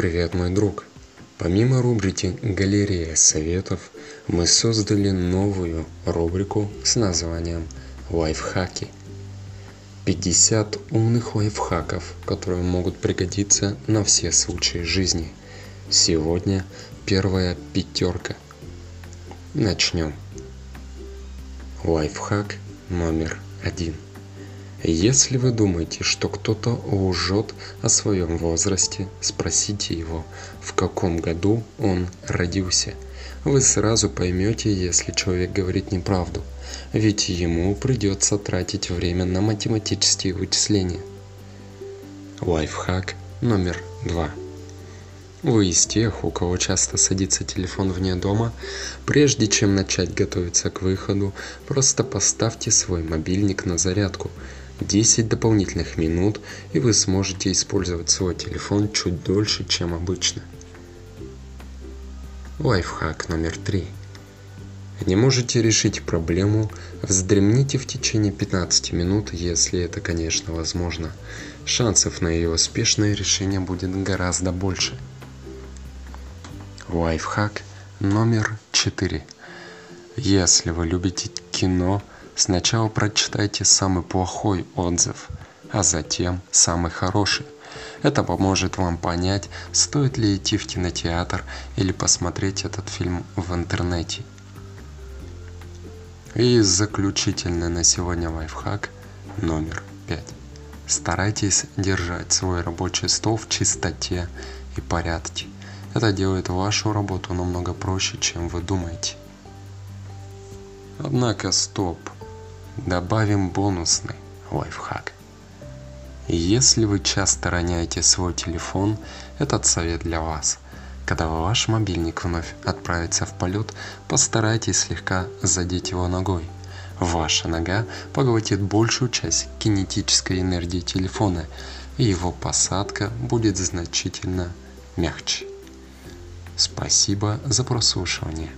привет, мой друг! Помимо рубрики «Галерея советов» мы создали новую рубрику с названием «Лайфхаки». 50 умных лайфхаков, которые могут пригодиться на все случаи жизни. Сегодня первая пятерка. Начнем. Лайфхак номер один – если вы думаете, что кто-то лжет о своем возрасте, спросите его, в каком году он родился. Вы сразу поймете, если человек говорит неправду, ведь ему придется тратить время на математические вычисления. Лайфхак номер два. Вы из тех, у кого часто садится телефон вне дома, прежде чем начать готовиться к выходу, просто поставьте свой мобильник на зарядку – 10 дополнительных минут, и вы сможете использовать свой телефон чуть дольше, чем обычно. Лайфхак номер три. Не можете решить проблему, вздремните в течение 15 минут, если это, конечно, возможно. Шансов на ее успешное решение будет гораздо больше. Лайфхак номер 4. Если вы любите кино, Сначала прочитайте самый плохой отзыв, а затем самый хороший. Это поможет вам понять, стоит ли идти в кинотеатр или посмотреть этот фильм в интернете. И заключительный на сегодня лайфхак номер пять. Старайтесь держать свой рабочий стол в чистоте и порядке. Это делает вашу работу намного проще, чем вы думаете. Однако стоп. Добавим бонусный лайфхак. Если вы часто роняете свой телефон, этот совет для вас. Когда ваш мобильник вновь отправится в полет, постарайтесь слегка задеть его ногой. Ваша нога поглотит большую часть кинетической энергии телефона, и его посадка будет значительно мягче. Спасибо за прослушивание.